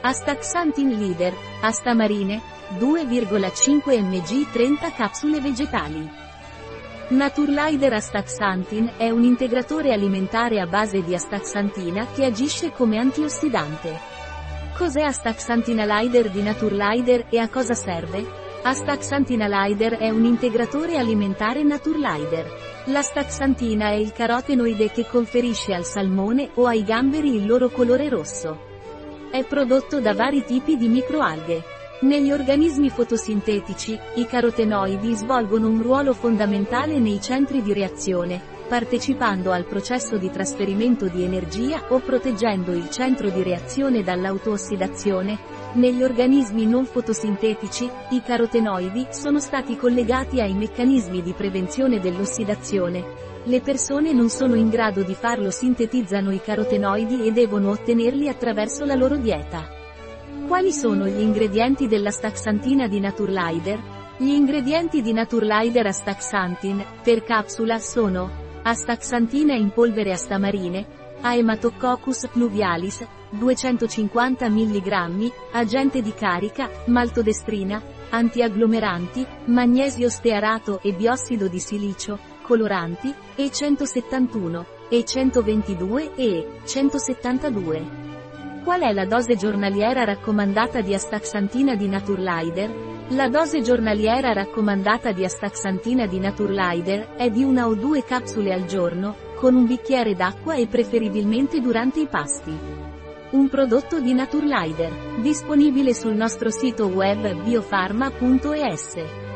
Astaxanthin Leader, Astamarine, 2,5 mg 30 capsule vegetali. Naturlider Astaxanthin è un integratore alimentare a base di astaxantina che agisce come antiossidante. Cos'è Astaxantina Lider di Naturlider e a cosa serve? Astaxantina Lider è un integratore alimentare Naturlider. L'astaxantina è il carotenoide che conferisce al salmone o ai gamberi il loro colore rosso. È prodotto da vari tipi di microalghe. Negli organismi fotosintetici, i carotenoidi svolgono un ruolo fondamentale nei centri di reazione, partecipando al processo di trasferimento di energia o proteggendo il centro di reazione dall'autossidazione. Negli organismi non fotosintetici, i carotenoidi sono stati collegati ai meccanismi di prevenzione dell'ossidazione, le persone non sono in grado di farlo sintetizzano i carotenoidi e devono ottenerli attraverso la loro dieta. Quali sono gli ingredienti dell'astaxantina di Naturlider? Gli ingredienti di Naturlider Astaxanthin, per capsula, sono Astaxantina in polvere astamarine, Aematococcus pluvialis, 250 mg, agente di carica, maltodestrina, antiagglomeranti, magnesio stearato e biossido di silicio, coloranti, E171, E122 e E172. Qual è la dose giornaliera raccomandata di astaxantina di Naturlider? La dose giornaliera raccomandata di astaxantina di Naturlider è di una o due capsule al giorno, con un bicchiere d'acqua e preferibilmente durante i pasti. Un prodotto di Naturlider, disponibile sul nostro sito web biofarma.es.